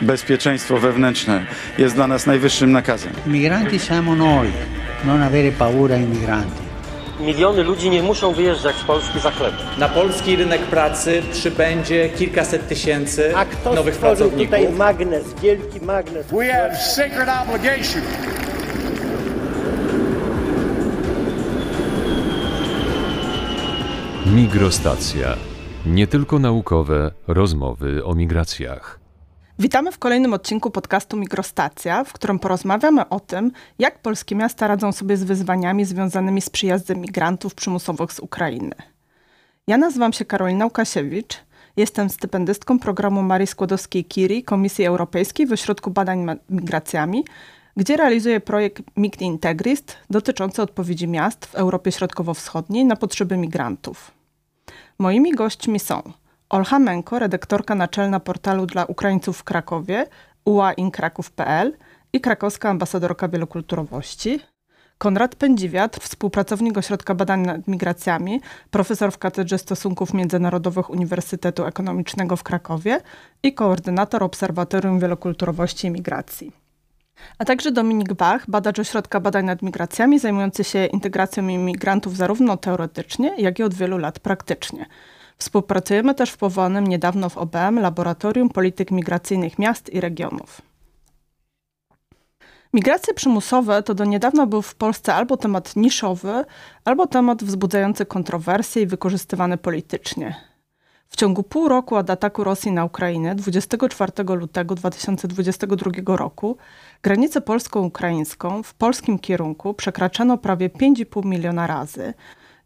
bezpieczeństwo wewnętrzne jest dla nas najwyższym nakazem. Migranti siamo noi, non avere paura ai migranti. Miliony ludzi nie muszą wyjeżdżać z Polski za chleb. Na polski rynek pracy przybędzie kilkaset tysięcy A kto nowych pracowników. tutaj magnes, wielki magnes? We have sacred obligation Migrostacja. Nie tylko naukowe rozmowy o migracjach. Witamy w kolejnym odcinku podcastu Migrostacja, w którym porozmawiamy o tym, jak polskie miasta radzą sobie z wyzwaniami związanymi z przyjazdem migrantów przymusowych z Ukrainy. Ja nazywam się Karolina Łukasiewicz, jestem stypendystką programu Marii Skłodowskiej-Curie Komisji Europejskiej w Ośrodku Badań Migracjami, gdzie realizuję projekt Migrant Integrist dotyczący odpowiedzi miast w Europie Środkowo-Wschodniej na potrzeby migrantów. Moimi gośćmi są Olcha Menko, redaktorka naczelna portalu dla Ukraińców w Krakowie, uainkraków.pl i krakowska ambasadorka wielokulturowości, Konrad Pędziwiatr, współpracownik Ośrodka Badań nad Migracjami, profesor w Katedrze Stosunków Międzynarodowych Uniwersytetu Ekonomicznego w Krakowie i koordynator Obserwatorium Wielokulturowości i Migracji. A także Dominik Bach, badacz Ośrodka Badań nad Migracjami, zajmujący się integracją imigrantów zarówno teoretycznie, jak i od wielu lat praktycznie. Współpracujemy też w powołanym niedawno w OBM Laboratorium Polityk Migracyjnych Miast i Regionów. Migracje przymusowe to do niedawna był w Polsce albo temat niszowy, albo temat wzbudzający kontrowersje i wykorzystywany politycznie. W ciągu pół roku od ataku Rosji na Ukrainę 24 lutego 2022 roku granicę polsko-ukraińską w polskim kierunku przekraczano prawie 5,5 miliona razy.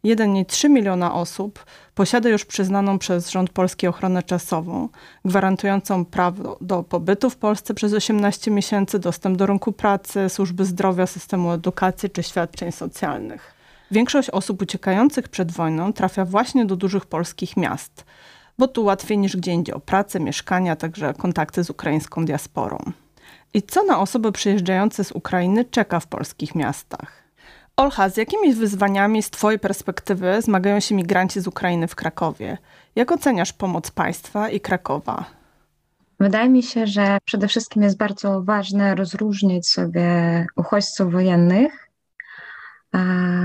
1,3 miliona osób posiada już przyznaną przez rząd polski ochronę czasową, gwarantującą prawo do pobytu w Polsce przez 18 miesięcy, dostęp do rynku pracy, służby zdrowia, systemu edukacji czy świadczeń socjalnych. Większość osób uciekających przed wojną trafia właśnie do dużych polskich miast, bo tu łatwiej niż gdzie indziej o pracę, mieszkania, także kontakty z ukraińską diasporą. I co na osoby przyjeżdżające z Ukrainy czeka w polskich miastach? Olcha, z jakimi wyzwaniami z Twojej perspektywy zmagają się migranci z Ukrainy w Krakowie? Jak oceniasz pomoc państwa i Krakowa? Wydaje mi się, że przede wszystkim jest bardzo ważne rozróżnić sobie uchodźców wojennych,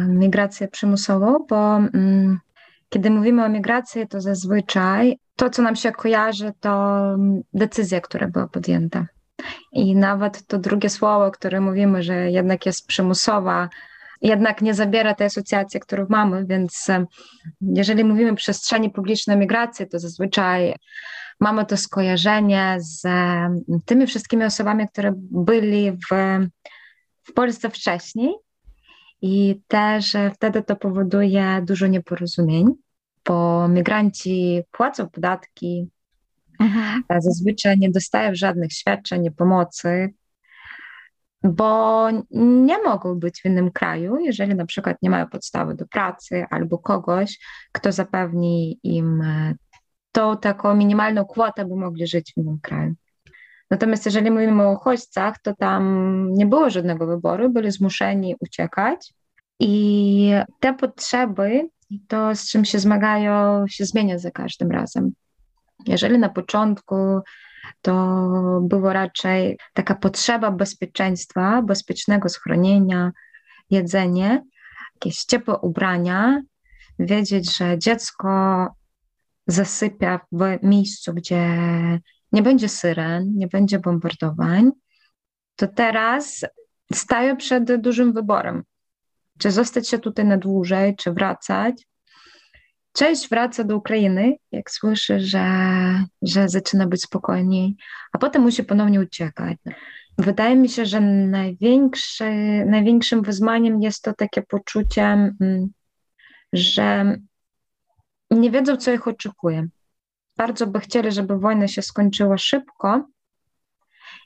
migrację przymusową, bo mm, kiedy mówimy o migracji, to zazwyczaj to, co nam się kojarzy, to decyzja, która była podjęta. I nawet to drugie słowo, które mówimy, że jednak jest przymusowa, jednak nie zabiera tej asocjacji, którą mamy, więc jeżeli mówimy o przestrzeni publicznej migracji, to zazwyczaj mamy to skojarzenie z tymi wszystkimi osobami, które byli w, w Polsce wcześniej i też wtedy to powoduje dużo nieporozumień, bo migranci płacą podatki, mhm. zazwyczaj nie dostają żadnych świadczeń, pomocy, bo nie mogą być w innym kraju, jeżeli na przykład nie mają podstawy do pracy albo kogoś, kto zapewni im tą taką minimalną kwotę, by mogli żyć w innym kraju. Natomiast jeżeli mówimy o uchodźcach, to tam nie było żadnego wyboru, byli zmuszeni uciekać i te potrzeby, to z czym się zmagają, się zmienia za każdym razem. Jeżeli na początku to było raczej taka potrzeba bezpieczeństwa, bezpiecznego schronienia, jedzenie, jakieś ciepłe ubrania, wiedzieć, że dziecko zasypia w miejscu, gdzie nie będzie syren, nie będzie bombardowań, to teraz staję przed dużym wyborem. Czy zostać się tutaj na dłużej, czy wracać? Część wraca do Ukrainy, jak słyszy, że, że zaczyna być spokojniej, a potem musi ponownie uciekać. Wydaje mi się, że największy, największym wyzwaniem jest to takie poczucie, mm, że nie wiedzą, co ich oczekuje. Bardzo by chcieli, żeby wojna się skończyła szybko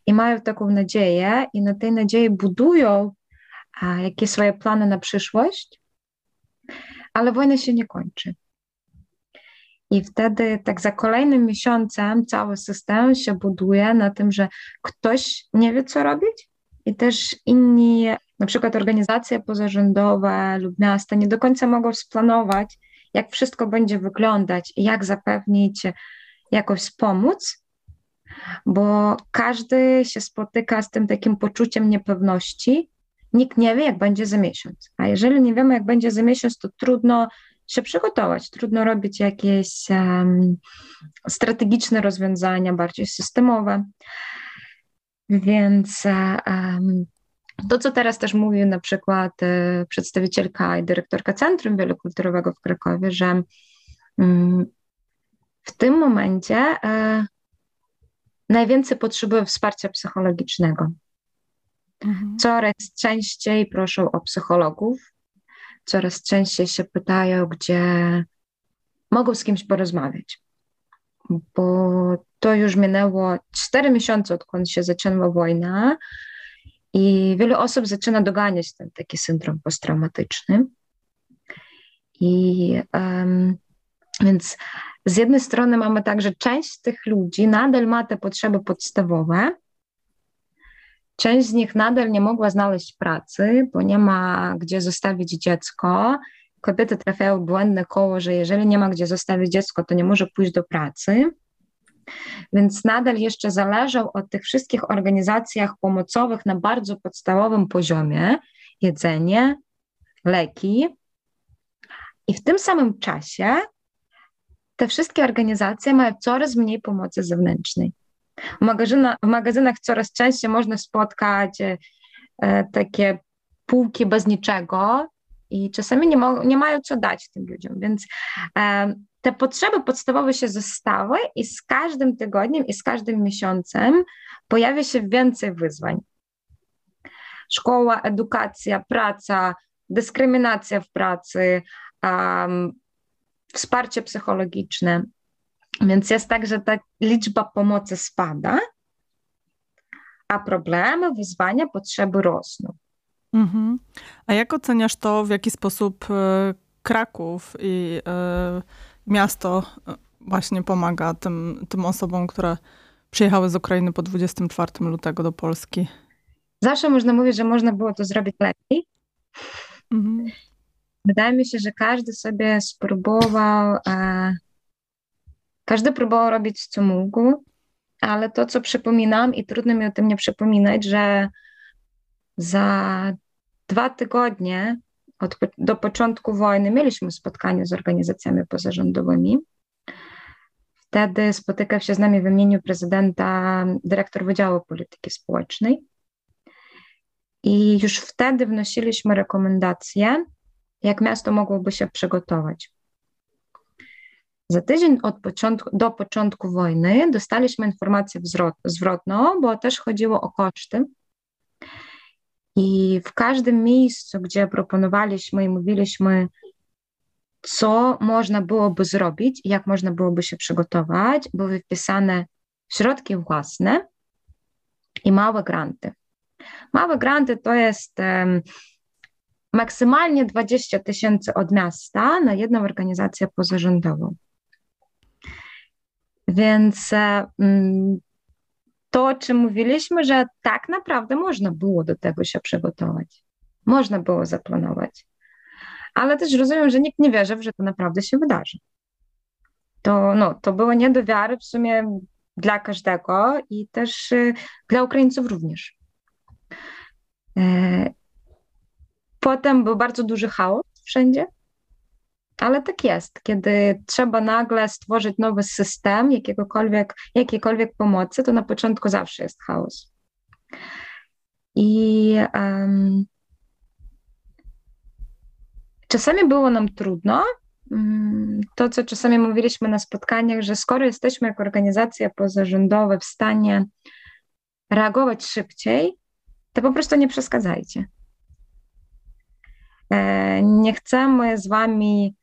i mają taką nadzieję, i na tej nadziei budują jakieś swoje plany na przyszłość, ale wojna się nie kończy. I wtedy, tak za kolejnym miesiącem, cały system się buduje na tym, że ktoś nie wie, co robić, i też inni, na przykład organizacje pozarządowe lub miasta, nie do końca mogą splanować, jak wszystko będzie wyglądać i jak zapewnić jakoś pomóc, bo każdy się spotyka z tym takim poczuciem niepewności. Nikt nie wie, jak będzie za miesiąc. A jeżeli nie wiemy, jak będzie za miesiąc, to trudno się przygotować, trudno robić jakieś um, strategiczne rozwiązania, bardziej systemowe. Więc um, to, co teraz też mówi na przykład e, przedstawicielka i dyrektorka Centrum Wielokulturowego w Krakowie, że mm, w tym momencie e, najwięcej potrzebują wsparcia psychologicznego. Mhm. Coraz częściej proszą o psychologów, coraz częściej się pytają, gdzie mogą z kimś porozmawiać. Bo to już minęło 4 miesiące, odkąd się zaczęła wojna, i wiele osób zaczyna doganiać ten taki syndrom posttraumatyczny. I um, więc z jednej strony mamy tak, że część tych ludzi nadal ma te potrzeby podstawowe, część z nich nadal nie mogła znaleźć pracy, bo nie ma gdzie zostawić dziecko. Kobiety trafiają w błędne koło, że jeżeli nie ma gdzie zostawić dziecko, to nie może pójść do pracy. Więc nadal jeszcze zależą od tych wszystkich organizacjach pomocowych na bardzo podstawowym poziomie jedzenie, leki. I w tym samym czasie te wszystkie organizacje mają coraz mniej pomocy zewnętrznej. W, magazyna, w magazynach coraz częściej można spotkać e, takie półki bez niczego i czasami nie, nie mają co dać tym ludziom. Więc e, te potrzeby podstawowe się zostały i z każdym tygodniem i z każdym miesiącem pojawia się więcej wyzwań. Szkoła, edukacja, praca, dyskryminacja w pracy, um, wsparcie psychologiczne. Więc jest tak, że ta liczba pomocy spada, a problemy, wyzwania, potrzeby rosną. Mhm. A jak oceniasz to, w jaki sposób e, Kraków i e, miasto e, właśnie pomaga tym, tym osobom, które przyjechały z Ukrainy po 24 lutego do Polski? Zawsze można mówić, że można było to zrobić lepiej. Mhm. Wydaje mi się, że każdy sobie spróbował, e, każdy próbował robić co mógł, ale to, co przypominam, i trudno mi o tym nie przypominać, że za dwa tygodnie od, do początku wojny mieliśmy spotkanie z organizacjami pozarządowymi. Wtedy spotykał się z nami w imieniu prezydenta dyrektor Wydziału Polityki Społecznej. I już wtedy wnosiliśmy rekomendacje, jak miasto mogłoby się przygotować. Za tydzień od początku, do początku wojny dostaliśmy informację zwrotną, bo też chodziło o koszty i w każdym miejscu, gdzie proponowaliśmy i mówiliśmy, co można byłoby zrobić, jak można byłoby się przygotować, były wpisane środki własne i małe granty. Małe granty to jest um, maksymalnie 20 tysięcy od miasta na jedną organizację pozarządową. Więc um, to, o czym mówiliśmy, że tak naprawdę można było do tego się przygotować. Można było zaplanować. Ale też rozumiem, że nikt nie wierzy, że to naprawdę się wydarzy. To, no, to było nie do wiary w sumie dla każdego i też y, dla Ukraińców również. E, potem był bardzo duży chaos wszędzie. Ale tak jest, kiedy trzeba nagle stworzyć nowy system jakiegokolwiek, jakiejkolwiek pomocy, to na początku zawsze jest chaos. I um, czasami było nam trudno. Mm, to, co czasami mówiliśmy na spotkaniach, że skoro jesteśmy jako organizacja pozarządowa w stanie reagować szybciej, to po prostu nie przeszkadzajcie. E, nie chcemy z wami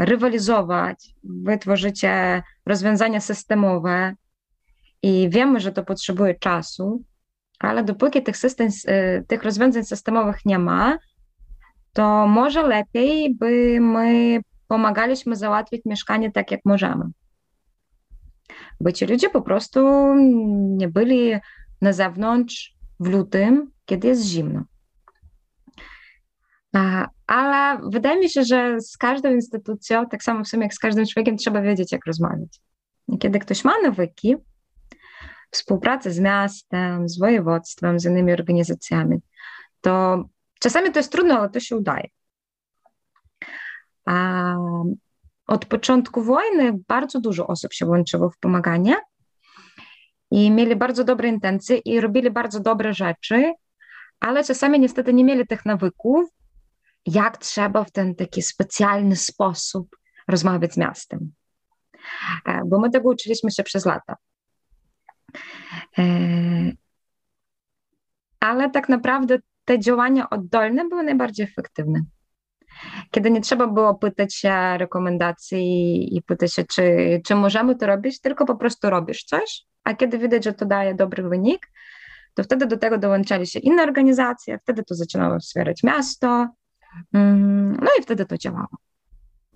rywalizować, wy tworzycie rozwiązania systemowe i wiemy, że to potrzebuje czasu, ale dopóki tych, system, e, tych rozwiązań systemowych nie ma, to może lepiej by my pomagaliśmy załatwić mieszkanie tak, jak możemy. Bo ci ludzie po prostu nie byli na zewnątrz w lutym, kiedy jest zimno. Ale wydaje mi się, że z każdą instytucją, tak samo w sumie jak z każdym człowiekiem, trzeba wiedzieć, jak rozmawiać. I kiedy ktoś ma nawyki, współpracy z miastem, z województwem, z innymi organizacjami, to czasami to jest trudno, ale to się udaje. A od początku wojny bardzo dużo osób się włączyło w pomaganie i mieli bardzo dobre intencje i robili bardzo dobre rzeczy, ale czasami niestety nie mieli tych nawyków, jak trzeba w ten taki specjalny sposób rozmawiać z miastem. E, bo my tego uczyliśmy się przez lata. E, ale tak naprawdę te działania oddolne były najbardziej efektywne. Kiedy nie trzeba było pytać się rekomendacji i pytać się, czy, czy możemy to robić, tylko po prostu robisz coś, a kiedy widać, że to daje dobry wynik, to wtedy do tego dołączali się inne organizacje, wtedy to zaczynało wspierać miasto, no i wtedy to działało.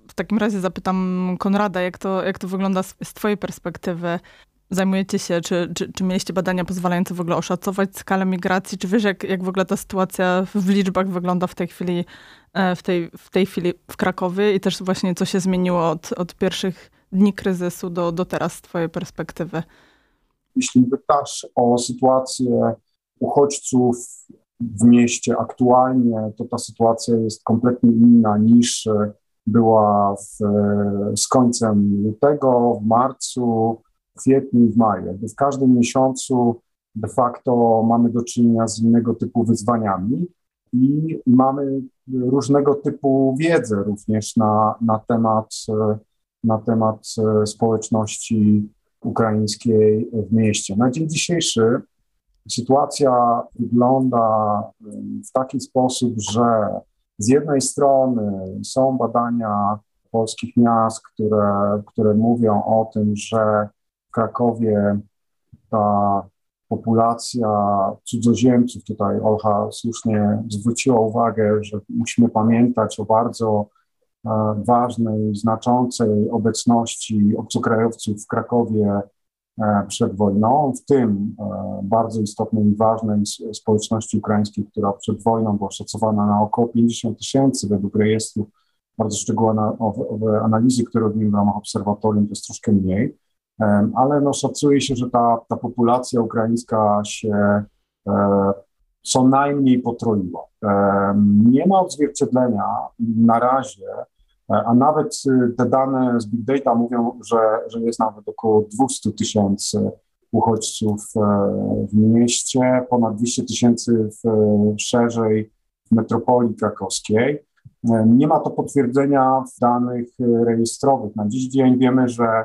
W takim razie zapytam Konrada, jak to, jak to wygląda z, z twojej perspektywy. Zajmujecie się, czy, czy, czy mieliście badania pozwalające w ogóle oszacować skalę migracji? Czy wiesz, jak, jak w ogóle ta sytuacja w liczbach wygląda w tej chwili e, w tej, w tej chwili w Krakowie i też właśnie co się zmieniło od, od pierwszych dni kryzysu do, do teraz z twojej perspektywy? Jeśli pytasz o sytuację uchodźców w mieście aktualnie, to ta sytuacja jest kompletnie inna niż była w, z końcem lutego, w marcu, w kwietniu i w maju. W każdym miesiącu de facto mamy do czynienia z innego typu wyzwaniami i mamy różnego typu wiedzę również na, na, temat, na temat społeczności ukraińskiej w mieście. Na dzień dzisiejszy sytuacja wygląda w taki sposób, że z jednej strony są badania polskich miast, które, które mówią o tym, że w Krakowie ta populacja cudzoziemców, tutaj Olcha słusznie zwróciła uwagę, że musimy pamiętać o bardzo e, ważnej, znaczącej obecności obcokrajowców w Krakowie przed wojną, w tym e, bardzo istotnej i ważnej społeczności ukraińskiej, która przed wojną była szacowana na około 50 tysięcy według rejestru bardzo szczegółowe analizy, które robimy w ramach obserwatorium, to jest troszkę mniej ale no, szacuje się, że ta, ta populacja ukraińska się e, co najmniej potroiła. Nie ma odzwierciedlenia na razie, e, a nawet te dane z Big Data mówią, że, że jest nawet około 200 tysięcy uchodźców e, w mieście, ponad 200 tysięcy szerzej w metropolii krakowskiej. Nie ma to potwierdzenia w danych rejestrowych. Na dziś dzień wiemy, że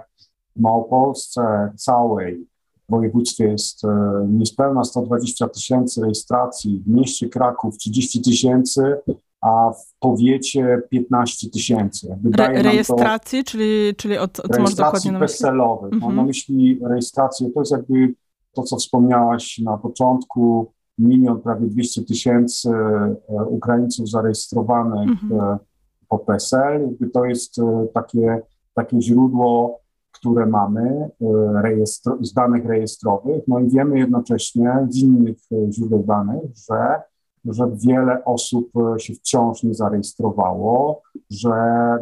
w Małopolsce całej w województwie jest e, niespełna 120 tysięcy rejestracji, w mieście Kraków 30 tysięcy, a w powiecie 15 tysięcy. Re rejestracji, czyli, czyli od, co masz dokładnie na myśli? bezcelowych. Mam na myśli rejestrację, to jest jakby to, co wspomniałaś na początku, milion, prawie 200 tysięcy e, Ukraińców zarejestrowanych mhm. po PESEL. Jakby to jest e, takie, takie źródło które mamy e, z danych rejestrowych, no i wiemy jednocześnie z innych e, źródeł danych, że, że wiele osób e, się wciąż nie zarejestrowało, że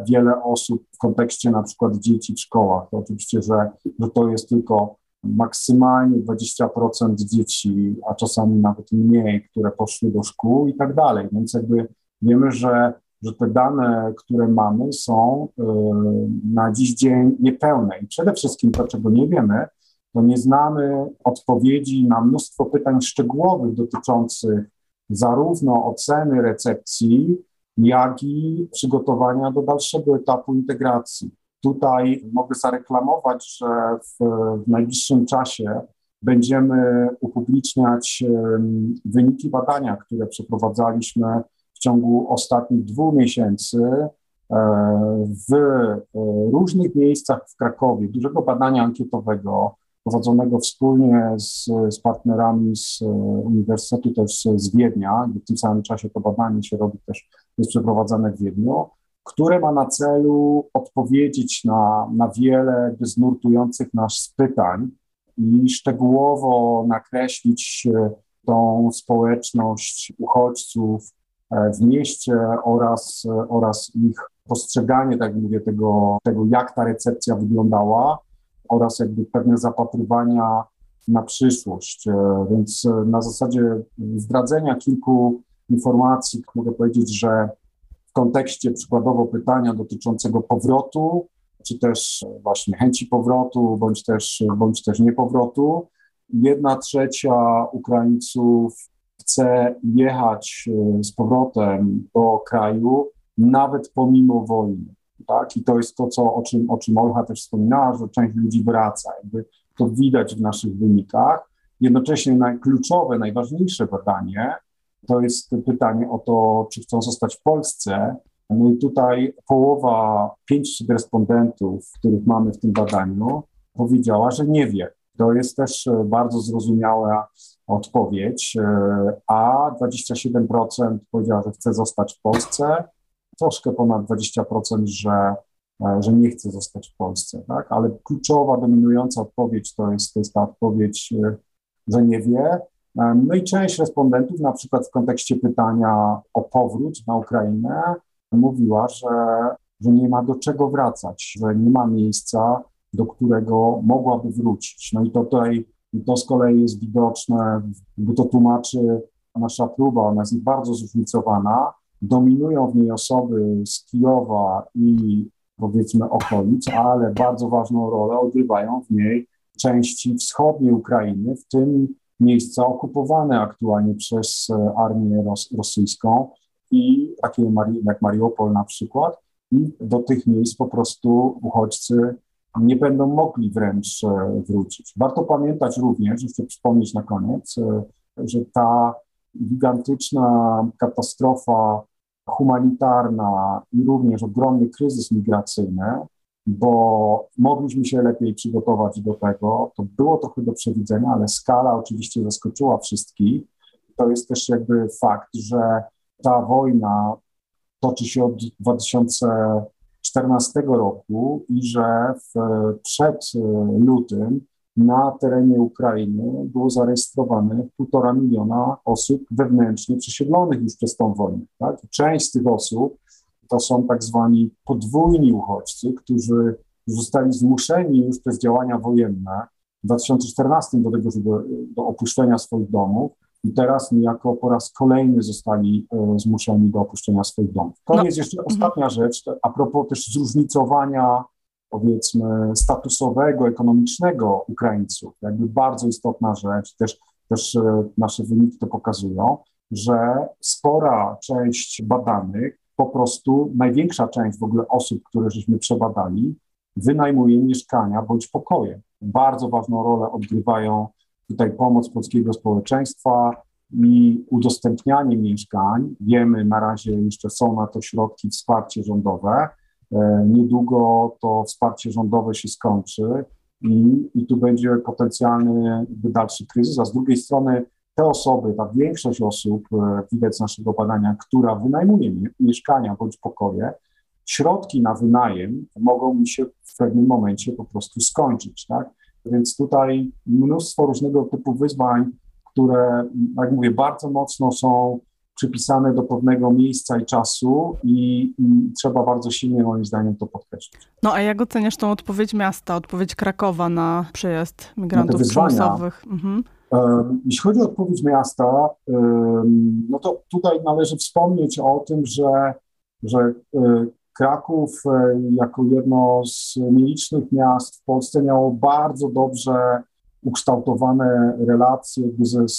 wiele osób w kontekście na przykład dzieci w szkołach, to oczywiście, że, że to jest tylko maksymalnie 20% dzieci, a czasami nawet mniej, które poszły do szkół i tak dalej, więc jakby wiemy, że że te dane, które mamy, są y, na dziś dzień niepełne. I przede wszystkim to, czego nie wiemy, to nie znamy odpowiedzi na mnóstwo pytań szczegółowych dotyczących zarówno oceny recepcji, jak i przygotowania do dalszego etapu integracji. Tutaj mogę zareklamować, że w, w najbliższym czasie będziemy upubliczniać wyniki badania, które przeprowadzaliśmy w ciągu ostatnich dwóch miesięcy e, w e, różnych miejscach w Krakowie, dużego badania ankietowego prowadzonego wspólnie z, z partnerami z e, Uniwersytetu też z Wiednia, w tym samym czasie to badanie się robi też, jest przeprowadzane w Wiedniu, które ma na celu odpowiedzieć na, na wiele znurtujących nas pytań i szczegółowo nakreślić tą społeczność uchodźców, E, w mieście oraz, oraz ich postrzeganie, tak jak mówię, tego, tego, jak ta recepcja wyglądała oraz jakby pewne zapatrywania na przyszłość. E, więc e, na zasadzie zdradzenia kilku informacji mogę powiedzieć, że w kontekście przykładowo pytania dotyczącego powrotu, czy też właśnie chęci powrotu, bądź też, bądź też niepowrotu, jedna trzecia Ukraińców chce jechać e, z powrotem do kraju, nawet pomimo wojny. Tak? I to jest to, co, o, czym, o czym Olcha też wspominała, że część ludzi wraca. Jakby to widać w naszych wynikach. Jednocześnie najkluczowe, najważniejsze badanie to jest pytanie o to, czy chcą zostać w Polsce. No i tutaj połowa, pięć respondentów, których mamy w tym badaniu, powiedziała, że nie wie. To jest też bardzo zrozumiała odpowiedź, a 27% powiedziała, że chce zostać w Polsce, troszkę ponad 20%, że, że nie chce zostać w Polsce, tak? ale kluczowa, dominująca odpowiedź to jest, to jest ta odpowiedź, że nie wie. No i część respondentów, na przykład w kontekście pytania o powrót na Ukrainę, mówiła, że, że nie ma do czego wracać, że nie ma miejsca, do którego mogłaby wrócić. No i to tutaj to z kolei jest widoczne, bo to tłumaczy nasza próba, ona jest bardzo zróżnicowana. Dominują w niej osoby z Kijowa i powiedzmy okolic, ale bardzo ważną rolę odgrywają w niej części wschodniej Ukrainy, w tym miejsca okupowane aktualnie przez e, armię ros rosyjską i takie jak Mariupol na przykład. I do tych miejsc po prostu uchodźcy nie będą mogli wręcz e, wrócić. Warto pamiętać również, chcę przypomnieć na koniec, e, że ta gigantyczna katastrofa humanitarna i również ogromny kryzys migracyjny, bo mogliśmy się lepiej przygotować do tego. To było trochę do przewidzenia, ale skala oczywiście zaskoczyła wszystkich. To jest też jakby fakt, że ta wojna toczy się od 2014 roku i że w, przed lutym na terenie Ukrainy było zarejestrowanych półtora miliona osób wewnętrznie przesiedlonych już przez tą wojnę. Tak? Część z tych osób to są tak zwani podwójni uchodźcy, którzy zostali zmuszeni już przez działania wojenne w 2014 do tego, żeby, do opuszczenia swoich domów i teraz niejako po raz kolejny zostali e, zmuszeni do opuszczenia swoich domów. Koniec no. jeszcze mhm. ostatnia rzecz, a propos też zróżnicowania powiedzmy statusowego, ekonomicznego Ukraińców, jakby bardzo istotna rzecz, też, też e, nasze wyniki to pokazują, że spora część badanych po prostu największa część w ogóle osób, które żeśmy przebadali, wynajmuje mieszkania bądź pokoje. Bardzo ważną rolę odgrywają tutaj pomoc polskiego społeczeństwa i udostępnianie mieszkań. Wiemy, na razie jeszcze są na to środki, wsparcie rządowe. E, niedługo to wsparcie rządowe się skończy i, i tu będzie potencjalny dalszy kryzys, a z drugiej strony te osoby, ta większość osób, e, widać z naszego badania, która wynajmuje mieszkania bądź pokoje, środki na wynajem mogą mi się w pewnym momencie po prostu skończyć, tak? Więc tutaj mnóstwo różnego typu wyzwań, które, jak mówię, bardzo mocno są przypisane do pewnego miejsca i czasu i, i, trzeba bardzo silnie moim zdaniem to podkreślić. No a jak oceniasz tą odpowiedź miasta, odpowiedź Krakowa na przyjazd migrantów przymusowych? Mhm. Jeśli chodzi o odpowiedź miasta, no to tutaj należy wspomnieć o tym, że, że e, Kraków e, jako jedno z nielicznych miast w Polsce miało bardzo dobrze ukształtowane relacje z,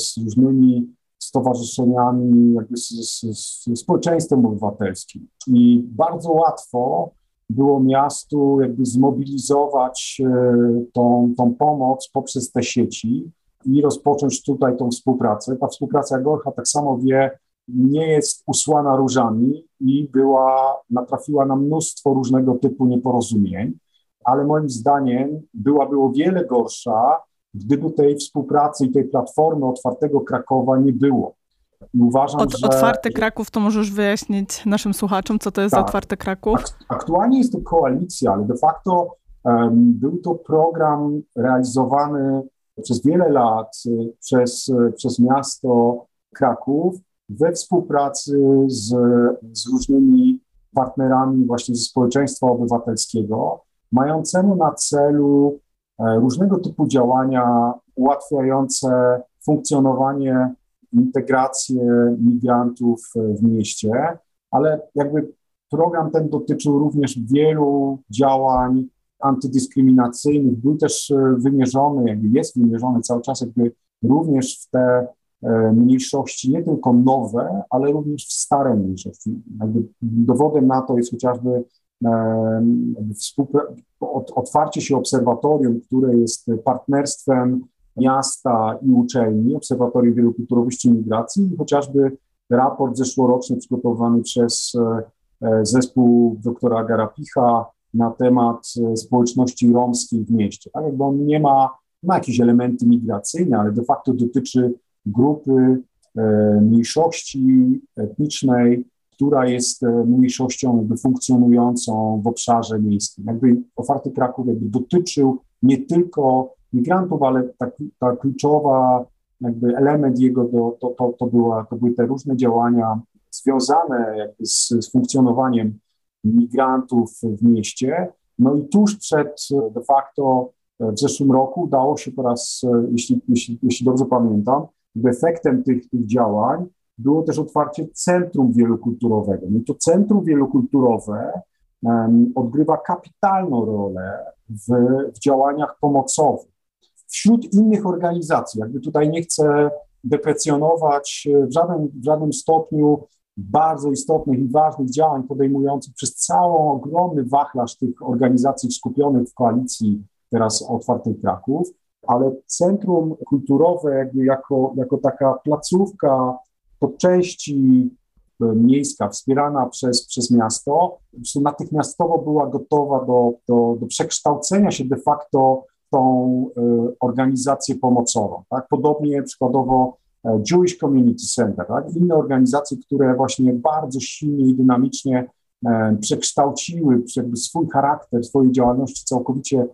z różnymi stowarzyszeniami, jakby z, z, z społeczeństwem obywatelskim. I bardzo łatwo było miastu jakby zmobilizować e, tą, tą pomoc poprzez te sieci i rozpocząć tutaj tą współpracę. Ta współpraca, jak Orcha tak samo wie, nie jest usłana różami i była, natrafiła na mnóstwo różnego typu nieporozumień, ale moim zdaniem byłaby o wiele gorsza, gdyby tej współpracy i tej platformy otwartego Krakowa nie było. I uważam, Od, że... Otwarty Kraków to możesz wyjaśnić naszym słuchaczom, co to jest tak. Otwarty Kraków? Aktualnie jest to koalicja, ale de facto um, był to program realizowany przez wiele lat y, przez, y, przez miasto Kraków we współpracy z, z różnymi partnerami właśnie ze społeczeństwa obywatelskiego, mającemu na celu różnego typu działania ułatwiające funkcjonowanie, integrację migrantów w mieście, ale jakby program ten dotyczył również wielu działań antydyskryminacyjnych, był też wymierzony, jakby jest wymierzony cały czas jakby również w te mniejszości, nie tylko nowe, ale również w stare mniejszości. Jakby dowodem na to jest chociażby otwarcie się obserwatorium, które jest partnerstwem miasta i uczelni, Obserwatorium Wielokulturowości i Migracji i chociażby raport zeszłoroczny przygotowany przez zespół doktora Garapicha na temat społeczności romskiej w mieście. Tak jakby on nie ma, ma jakieś elementy migracyjne, ale de facto dotyczy grupy mniejszości etnicznej, która jest mniejszością jakby funkcjonującą w obszarze miejskim. Jakby otwarty Kraków jakby dotyczył nie tylko migrantów, ale ta, ta kluczowa jakby element jego to, to, to, to, była, to były te różne działania związane jakby z, z funkcjonowaniem migrantów w mieście. No i tuż przed de facto w zeszłym roku udało się po raz, jeśli, jeśli, jeśli dobrze pamiętam, efektem tych, tych działań było też otwarcie centrum wielokulturowego. No to centrum wielokulturowe um, odgrywa kapitalną rolę w, w działaniach pomocowych. Wśród innych organizacji, jakby tutaj nie chcę deprecjonować w żadnym, w żadnym stopniu bardzo istotnych i ważnych działań podejmujących przez całą ogromny wachlarz tych organizacji skupionych w koalicji teraz Otwartych Kraków, ale centrum kulturowe jakby jako, jako taka placówka po części miejska, wspierana przez, przez miasto, natychmiastowo była gotowa do, do, do przekształcenia się de facto tą y, organizację pomocową. Tak? Podobnie przykładowo Jewish Community Center, tak? inne organizacje, które właśnie bardzo silnie i dynamicznie e, przekształciły swój charakter, swojej działalności całkowicie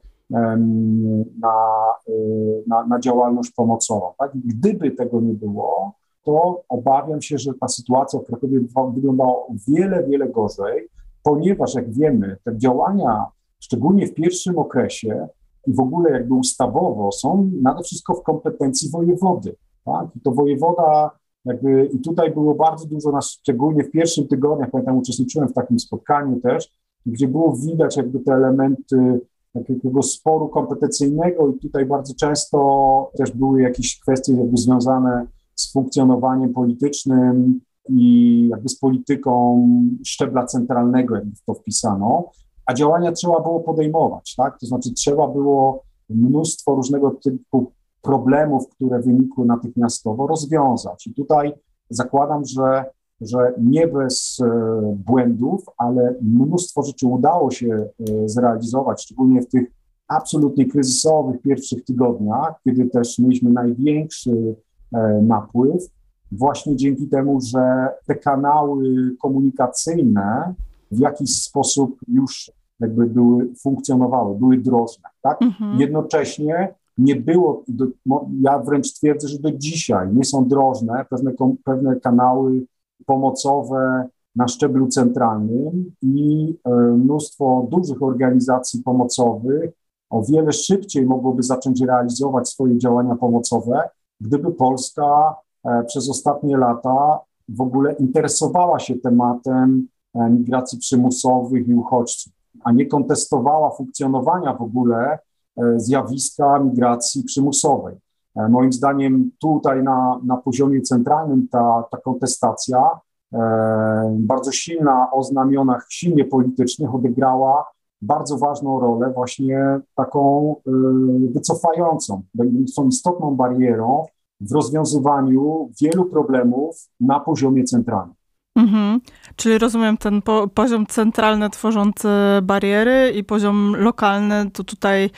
na, na, na działalność pomocową. Tak? Gdyby tego nie było, to obawiam się, że ta sytuacja w Krakowie wyglądała wiele, wiele gorzej, ponieważ jak wiemy, te działania, szczególnie w pierwszym okresie i w ogóle jakby ustawowo, są nade wszystko w kompetencji wojewody. Tak? I to wojewoda jakby, i tutaj było bardzo dużo, nas, szczególnie w pierwszym tygodniu, pamiętam, uczestniczyłem w takim spotkaniu też, gdzie było widać jakby te elementy takiego sporu kompetencyjnego i tutaj bardzo często też były jakieś kwestie jakby związane z funkcjonowaniem politycznym i jakby z polityką szczebla centralnego, jakby w to wpisano, a działania trzeba było podejmować, tak? To znaczy trzeba było mnóstwo różnego typu problemów, które wynikły natychmiastowo, rozwiązać. I tutaj zakładam, że, że nie bez e, błędów, ale mnóstwo rzeczy udało się e, zrealizować, szczególnie w tych absolutnie kryzysowych pierwszych tygodniach, kiedy też mieliśmy największy napływ, właśnie dzięki temu, że te kanały komunikacyjne w jakiś sposób już jakby były, funkcjonowały, były drożne, tak? Mhm. Jednocześnie nie było, do, ja wręcz twierdzę, że do dzisiaj nie są drożne pewne, pewne kanały pomocowe na szczeblu centralnym i e, mnóstwo dużych organizacji pomocowych o wiele szybciej mogłoby zacząć realizować swoje działania pomocowe, gdyby Polska e, przez ostatnie lata w ogóle interesowała się tematem e, migracji przymusowych i uchodźców, a nie kontestowała funkcjonowania w ogóle E, zjawiska migracji przymusowej. Moim zdaniem tutaj na, na poziomie centralnym ta, ta kontestacja, bardzo silna o znamionach silnie politycznych, odegrała bardzo ważną rolę, właśnie taką wycofającą, są istotną barierą w rozwiązywaniu wielu problemów na poziomie centralnym. Mhm. Czyli rozumiem ten po, poziom centralny tworzący bariery i poziom lokalny, to tutaj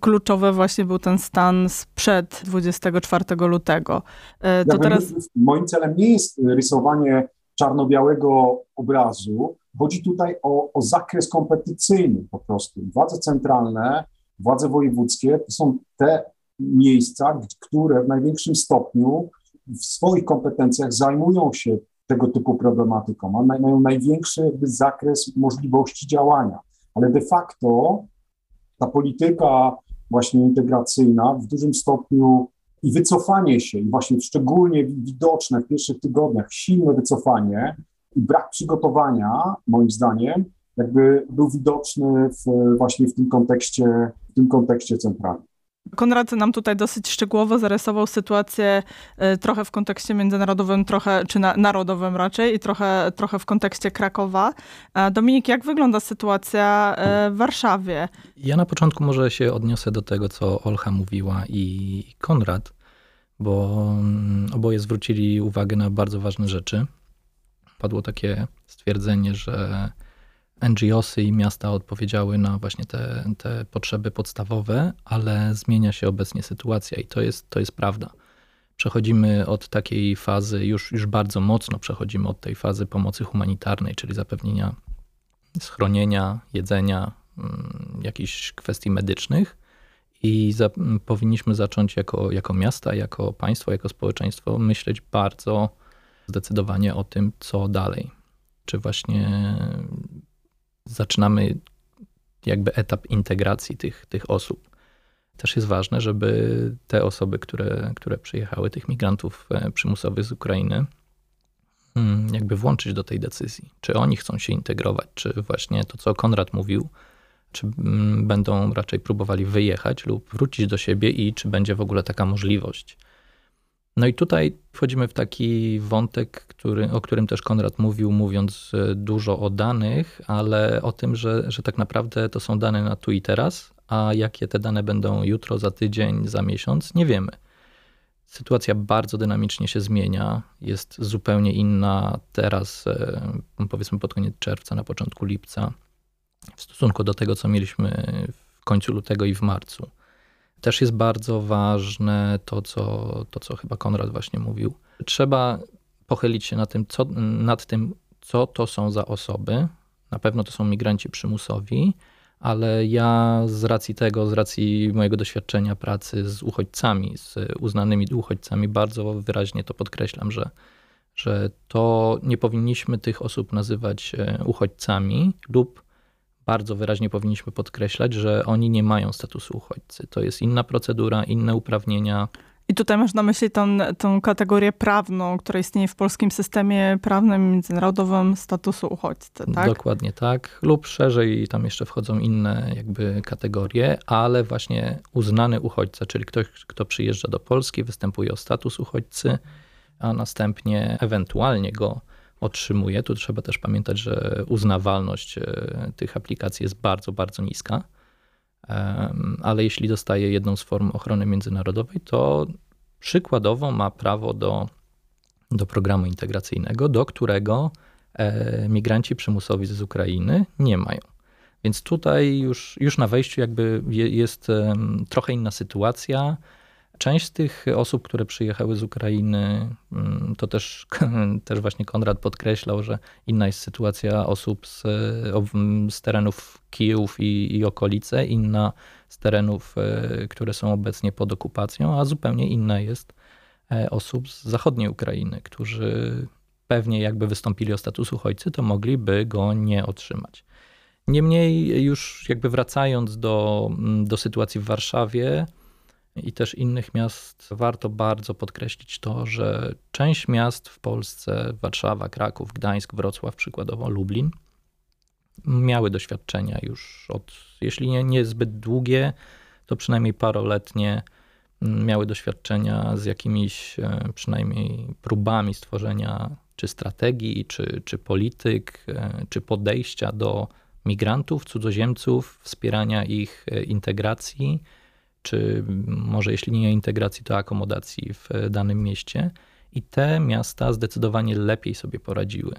kluczowy właśnie był ten stan sprzed 24 lutego. E, to ja teraz... Moim celem nie jest rysowanie czarno-białego obrazu. Chodzi tutaj o, o zakres kompetycyjny po prostu. Władze centralne, władze wojewódzkie to są te miejsca, które w największym stopniu w swoich kompetencjach zajmują się tego typu problematyką, mają największy zakres możliwości działania, ale de facto ta polityka właśnie integracyjna w dużym stopniu i wycofanie się, i właśnie szczególnie widoczne w pierwszych tygodniach, silne wycofanie i brak przygotowania, moim zdaniem, jakby był widoczny w, właśnie w tym kontekście, w tym kontekście centralnym. Konrad nam tutaj dosyć szczegółowo zarysował sytuację y, trochę w kontekście międzynarodowym, trochę, czy na, narodowym raczej i trochę, trochę w kontekście Krakowa. A Dominik, jak wygląda sytuacja y, w Warszawie? Ja na początku może się odniosę do tego, co Olcha mówiła i Konrad, bo mm, oboje zwrócili uwagę na bardzo ważne rzeczy. Padło takie stwierdzenie, że NGOsy i miasta odpowiedziały na właśnie te, te potrzeby podstawowe, ale zmienia się obecnie sytuacja i to jest, to jest prawda. Przechodzimy od takiej fazy, już, już bardzo mocno przechodzimy od tej fazy pomocy humanitarnej, czyli zapewnienia schronienia, jedzenia, mm, jakichś kwestii medycznych. I za, powinniśmy zacząć jako, jako miasta, jako państwo, jako społeczeństwo myśleć bardzo zdecydowanie o tym, co dalej. Czy właśnie zaczynamy jakby etap integracji tych, tych osób. Też jest ważne, żeby te osoby, które, które przyjechały, tych migrantów e, przymusowych z Ukrainy, mm, jakby włączyć do tej decyzji. Czy oni chcą się integrować, czy właśnie to, co Konrad mówił, czy mm, będą raczej próbowali wyjechać lub wrócić do siebie i czy będzie w ogóle taka możliwość. No i tutaj wchodzimy w taki wątek, który, o którym też Konrad mówił, mówiąc e, dużo o danych, ale o tym, że, że tak naprawdę to są dane na tu i teraz, a jakie te dane będą jutro, za tydzień, za miesiąc, nie wiemy. Sytuacja bardzo dynamicznie się zmienia, jest zupełnie inna teraz, e, powiedzmy pod koniec czerwca, na początku lipca, w stosunku do tego, co mieliśmy w końcu lutego i w marcu. Też jest bardzo ważne to, co, to, co chyba Konrad właśnie mówił. Trzeba pochylić się nad tym, co, nad tym, co to są za osoby. Na pewno to są migranci przymusowi, ale ja z racji tego, z racji mojego doświadczenia pracy z uchodźcami, z uznanymi uchodźcami, bardzo wyraźnie to podkreślam, że, że to nie powinniśmy tych osób nazywać e, uchodźcami lub bardzo wyraźnie powinniśmy podkreślać, że oni nie mają statusu uchodźcy. To jest inna procedura, inne uprawnienia. I tutaj masz na myśli tą kategorię prawną, która istnieje w polskim systemie prawnym międzynarodowym statusu uchodźcy, tak? Dokładnie tak. Lub szerzej tam jeszcze wchodzą inne jakby kategorie, ale właśnie uznany uchodźca, czyli ktoś, kto przyjeżdża do Polski, występuje o status uchodźcy, a następnie ewentualnie go otrzymuje. Tu trzeba też pamiętać, że uznawalność e, tych aplikacji jest bardzo, bardzo niska. Ale jeśli dostaje jedną z form ochrony międzynarodowej, to przykładowo ma prawo do, do programu integracyjnego, do którego e, migranci przymusowi z Ukrainy nie mają. Więc tutaj już, już na wejściu jakby jest trochę inna sytuacja. Część z tych osób, które przyjechały z Ukrainy, mm, to też, też właśnie Konrad podkreślał, że inna jest sytuacja osób z, z terenów Kijów i, i okolice, inna z terenów, e, które są obecnie pod okupacją, a zupełnie inna jest e, osób z zachodniej Ukrainy, którzy pewnie jakby wystąpili o status uchodźcy, to mogliby go nie otrzymać. Niemniej już jakby wracając do, do sytuacji w Warszawie, i też innych miast, warto bardzo podkreślić to, że część miast w Polsce, Warszawa, Kraków, Gdańsk, Wrocław, przykładowo Lublin, miały doświadczenia już od, jeśli nie, nie zbyt długie, to przynajmniej paroletnie, mm, miały doświadczenia z jakimiś e, przynajmniej próbami stworzenia czy strategii, czy, czy polityk, e, czy podejścia do migrantów, cudzoziemców, wspierania ich e, integracji czy może jeśli nie integracji, to akomodacji w danym mieście. I te miasta zdecydowanie lepiej sobie poradziły.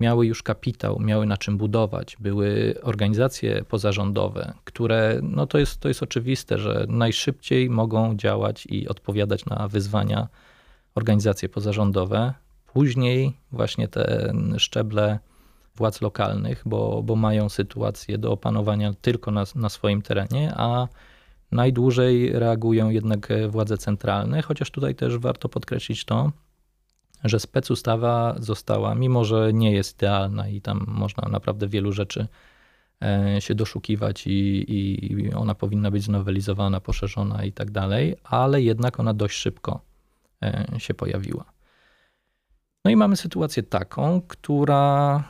Miały już kapitał, miały na czym budować, były organizacje pozarządowe, które, no to jest, to jest oczywiste, że najszybciej mogą działać i odpowiadać na wyzwania organizacje pozarządowe. Później właśnie te szczeble władz lokalnych, bo, bo mają sytuację do opanowania tylko na, na swoim terenie, a Najdłużej reagują jednak władze centralne, chociaż tutaj też warto podkreślić to, że specustawa została, mimo że nie jest idealna i tam można naprawdę wielu rzeczy e, się doszukiwać i, i ona powinna być znowelizowana, poszerzona i tak dalej, ale jednak ona dość szybko e, się pojawiła. No i mamy sytuację taką, która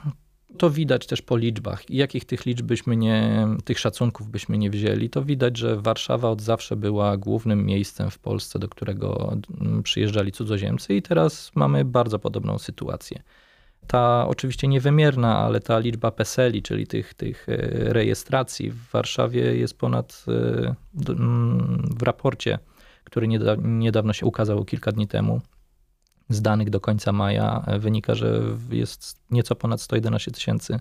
to widać też po liczbach. I jakich tych liczb byśmy nie, tych szacunków byśmy nie wzięli, to widać, że Warszawa od zawsze była głównym miejscem w Polsce, do którego mm, przyjeżdżali cudzoziemcy, i teraz mamy bardzo podobną sytuację. Ta oczywiście niewymierna, ale ta liczba PESELi, czyli tych, tych e, rejestracji w Warszawie jest ponad e, mm, w raporcie, który niedawno się ukazał kilka dni temu, z danych do końca maja e, wynika, że jest nieco ponad 111 tysięcy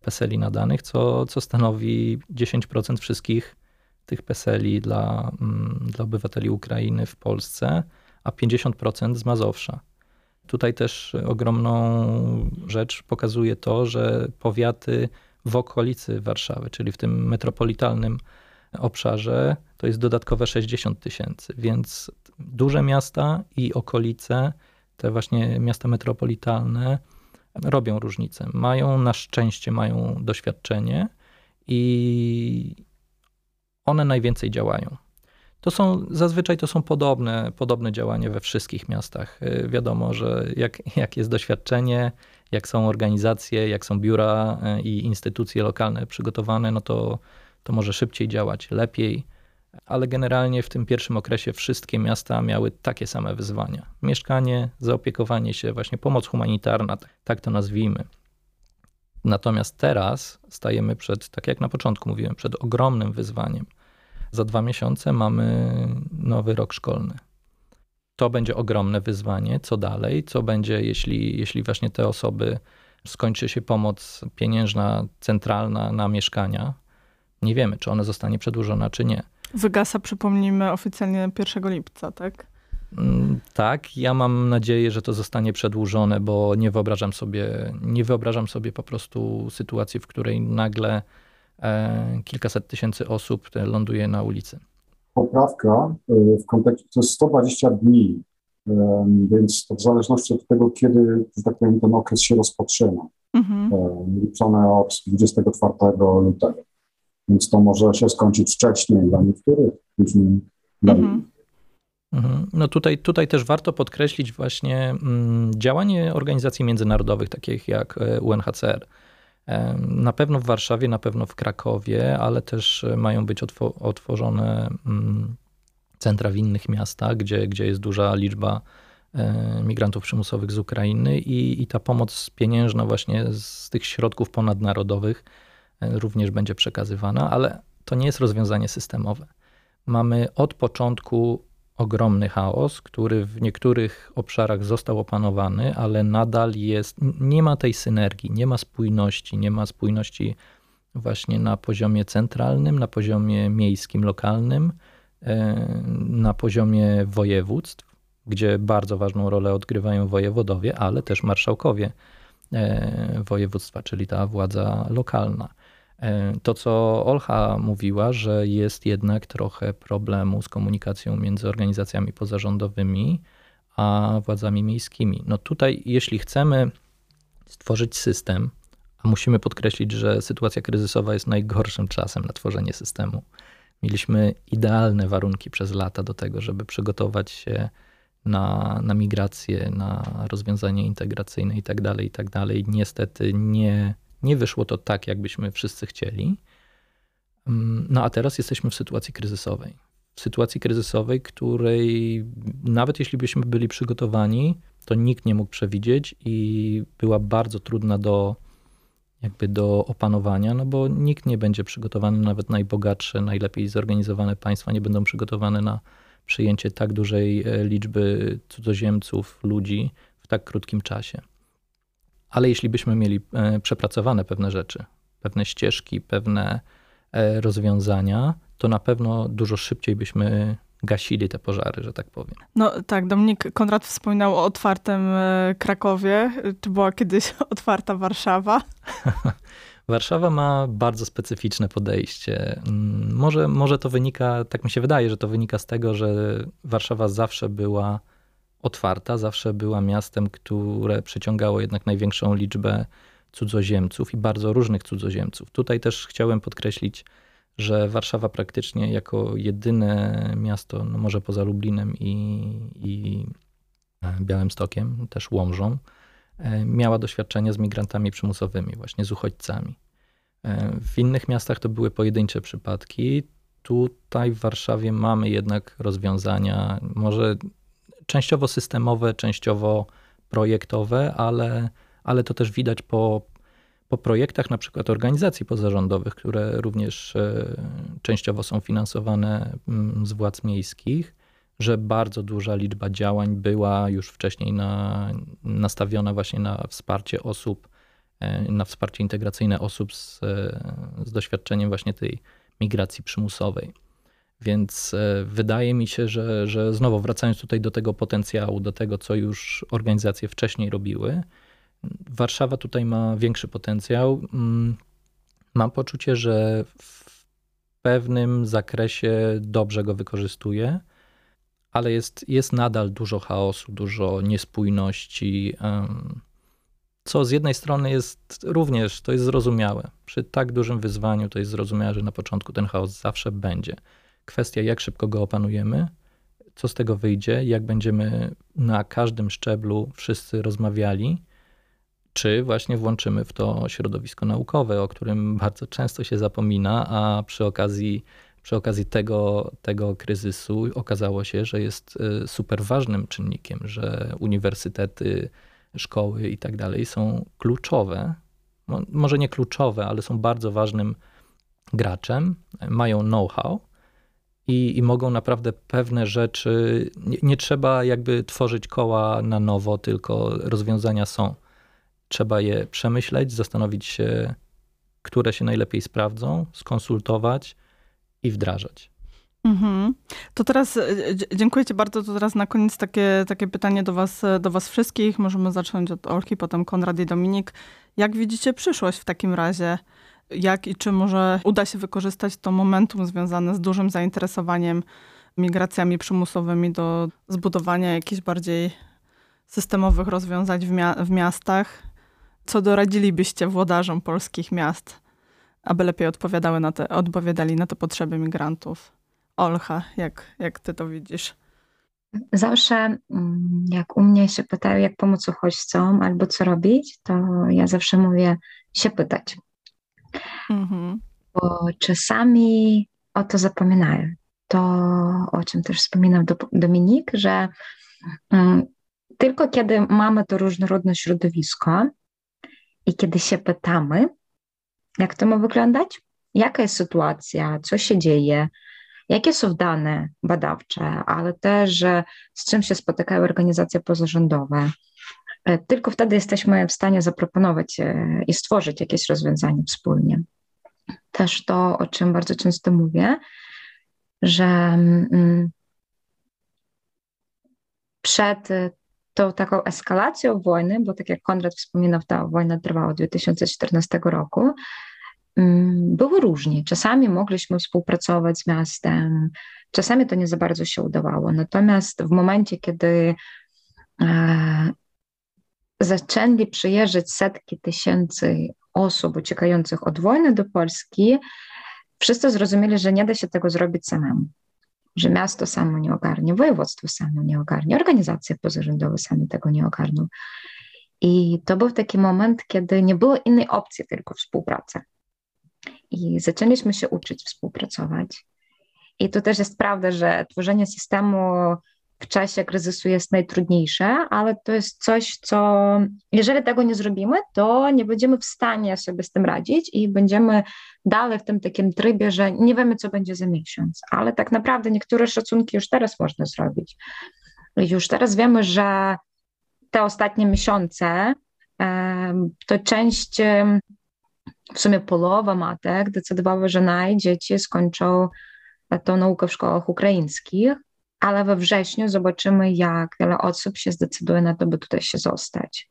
PESELi nadanych, co, co stanowi 10% wszystkich tych PESELi dla, mm, dla obywateli Ukrainy w Polsce, a 50% z Mazowsza. Tutaj też ogromną rzecz pokazuje to, że powiaty w okolicy Warszawy, czyli w tym metropolitalnym obszarze, to jest dodatkowe 60 tysięcy, więc duże miasta i okolice te właśnie miasta metropolitalne robią różnicę. Mają na szczęście mają doświadczenie i one najwięcej działają. To są, zazwyczaj to są podobne, podobne działania we wszystkich miastach. Y, wiadomo, że jak, jak jest doświadczenie, jak są organizacje, jak są biura y, i instytucje lokalne przygotowane, no to, to może szybciej działać, lepiej ale generalnie w tym pierwszym okresie wszystkie miasta miały takie same wyzwania. Mieszkanie, zaopiekowanie się, właśnie pomoc humanitarna, tak to nazwijmy. Natomiast teraz stajemy przed, tak jak na początku mówiłem, przed ogromnym wyzwaniem. Za dwa miesiące mamy nowy rok szkolny. To będzie ogromne wyzwanie. Co dalej? Co będzie, jeśli, jeśli właśnie te osoby skończy się pomoc pieniężna, centralna na mieszkania? Nie wiemy, czy ona zostanie przedłużona, czy nie. Wygasa, przypomnijmy, oficjalnie 1 lipca, tak? Mm, tak, ja mam nadzieję, że to zostanie przedłużone, bo nie wyobrażam sobie, nie wyobrażam sobie po prostu sytuacji, w której nagle e, kilkaset tysięcy osób ląduje na ulicy. Poprawka e, w kontekście to jest 120 dni, e, więc to w zależności od tego, kiedy, że tak powiem, ten okres się rozpoczyna. Mhm. E, liczone od 24 lutego. Więc to może się skończyć wcześniej dla niektórych, później dla mhm. Mhm. No tutaj, tutaj też warto podkreślić właśnie mm, działanie organizacji międzynarodowych, takich jak e, UNHCR. E, na pewno w Warszawie, na pewno w Krakowie, ale też mają być otwo otworzone mm, centra w innych miastach, gdzie, gdzie jest duża liczba e, migrantów przymusowych z Ukrainy i, i ta pomoc pieniężna właśnie z tych środków ponadnarodowych również będzie przekazywana, ale to nie jest rozwiązanie systemowe. Mamy od początku ogromny chaos, który w niektórych obszarach został opanowany, ale nadal jest, nie ma tej synergii, nie ma spójności, nie ma spójności właśnie na poziomie centralnym, na poziomie miejskim, lokalnym, e, na poziomie województw, gdzie bardzo ważną rolę odgrywają wojewodowie, ale też marszałkowie e, województwa, czyli ta władza lokalna. E, to, co Olcha mówiła, że jest jednak trochę problemu z komunikacją między organizacjami pozarządowymi a władzami miejskimi. No tutaj, jeśli chcemy stworzyć system, a musimy podkreślić, że sytuacja kryzysowa jest najgorszym czasem na tworzenie systemu. Mieliśmy idealne warunki przez lata do tego, żeby przygotować się na, na migrację, na rozwiązanie integracyjne itd., tak itd. Tak Niestety nie nie wyszło to tak, jakbyśmy wszyscy chcieli. Mm, no a teraz jesteśmy w sytuacji kryzysowej. W sytuacji kryzysowej, której nawet jeśli byśmy byli przygotowani, to nikt nie mógł przewidzieć i była bardzo trudna do, jakby do opanowania, no bo nikt nie będzie przygotowany, nawet najbogatsze, najlepiej zorganizowane państwa nie będą przygotowane na przyjęcie tak dużej e, liczby cudzoziemców, ludzi w tak krótkim czasie. Ale jeśli byśmy mieli e, przepracowane pewne rzeczy, pewne ścieżki, pewne e, rozwiązania, to na pewno dużo szybciej byśmy gasili te pożary, że tak powiem. No tak, Dominik Konrad wspominał o otwartym e, Krakowie. Czy była kiedyś otwarta Warszawa? Warszawa ma bardzo specyficzne podejście. Mm, może, może to wynika, tak mi się wydaje, że to wynika z tego, że Warszawa zawsze była otwarta, zawsze była miastem, które przyciągało jednak największą liczbę cudzoziemców i bardzo różnych cudzoziemców. Tutaj też chciałem podkreślić, że Warszawa praktycznie jako jedyne miasto, no może poza Lublinem i, i Białymstokiem, też Łomżą, miała doświadczenia z migrantami przymusowymi, właśnie z uchodźcami. W innych miastach to były pojedyncze przypadki. Tutaj w Warszawie mamy jednak rozwiązania, może częściowo systemowe, częściowo projektowe, ale, ale to też widać po, po projektach na przykład organizacji pozarządowych, które również e, częściowo są finansowane mm, z władz miejskich, że bardzo duża liczba działań była już wcześniej na, nastawiona właśnie na wsparcie osób, e, na wsparcie integracyjne osób z, z doświadczeniem właśnie tej migracji przymusowej. Więc e, wydaje mi się, że, że znowu wracając tutaj do tego potencjału, do tego, co już organizacje wcześniej robiły, Warszawa tutaj ma większy potencjał. Mm, mam poczucie, że w pewnym zakresie dobrze go wykorzystuje, ale jest, jest nadal dużo chaosu, dużo niespójności. Co z jednej strony jest również, to jest zrozumiałe. Przy tak dużym wyzwaniu to jest zrozumiałe, że na początku ten chaos zawsze będzie. Kwestia, jak szybko go opanujemy, co z tego wyjdzie, jak będziemy na każdym szczeblu wszyscy rozmawiali, czy właśnie włączymy w to środowisko naukowe, o którym bardzo często się zapomina, a przy okazji, przy okazji tego, tego kryzysu okazało się, że jest y, super ważnym czynnikiem, że uniwersytety, szkoły i tak dalej są kluczowe. Może nie kluczowe, ale są bardzo ważnym graczem, mają know-how i, i mogą naprawdę pewne rzeczy, nie, nie, trzeba jakby tworzyć koła na nowo, tylko rozwiązania są. Trzeba je przemyśleć, zastanowić się, które się najlepiej sprawdzą, skonsultować i wdrażać. Mhm. To teraz e, dziękuję Ci bardzo. To teraz na koniec takie, takie pytanie do was, do was wszystkich. Możemy zacząć od Olki, potem Konrad i Dominik. Jak widzicie przyszłość w takim razie? Jak i czy może uda się wykorzystać to momentum związane z dużym zainteresowaniem migracjami przymusowymi do zbudowania jakichś bardziej systemowych rozwiązań w, mia w miastach. Co doradzilibyście włodarzom polskich miast, aby lepiej odpowiadały na te, odpowiadali na te potrzeby migrantów? Olcha, jak, jak ty to widzisz? Zawsze, mm, jak u mnie się pytają, jak pomóc uchodźcom albo co robić, to ja zawsze mówię się pytać. Mhm. Bo czasami o to zapominają. To, o czym też wspominał Dominik, że um, tylko kiedy mamy to różnorodne środowisko i kiedy się pytamy, jak to ma wyglądać, jaka jest sytuacja, co się dzieje, jakie są dane badawcze, ale też z czym się spotykają organizacje pozarządowe, tylko wtedy jesteśmy w stanie zaproponować e, i stworzyć jakieś rozwiązanie wspólnie. Też to, o czym bardzo często mówię, że mm, przed tą taką eskalacją wojny, bo tak jak Konrad wspominał, ta wojna trwała od 2014 roku, mm, było różnie. Czasami mogliśmy współpracować z miastem, czasami to nie za bardzo się udawało. Natomiast w momencie, kiedy e, zaczęli przyjeżdżać setki tysięcy osób uciekających od wojny do Polski, wszyscy zrozumieli, że nie da się tego zrobić samemu. Że miasto samo nie ogarnie, województwo samo nie ogarnie, organizacje pozarządowe same tego nie ogarną. I to był taki moment, kiedy nie było innej opcji, tylko współpraca. I zaczęliśmy się uczyć współpracować. I to też jest prawda, że tworzenie systemu w czasie kryzysu jest najtrudniejsze, ale to jest coś, co jeżeli tego nie zrobimy, to nie będziemy w stanie sobie z tym radzić i będziemy dalej w tym takim trybie, że nie wiemy, co będzie za miesiąc, ale tak naprawdę niektóre szacunki już teraz można zrobić. Już teraz wiemy, że te ostatnie miesiące to część, w sumie połowa matek decydowała, że naj dzieci skończą tą naukę w szkołach ukraińskich, ale we wrześniu zobaczymy, jak wiele osób się zdecyduje na to, by tutaj się zostać.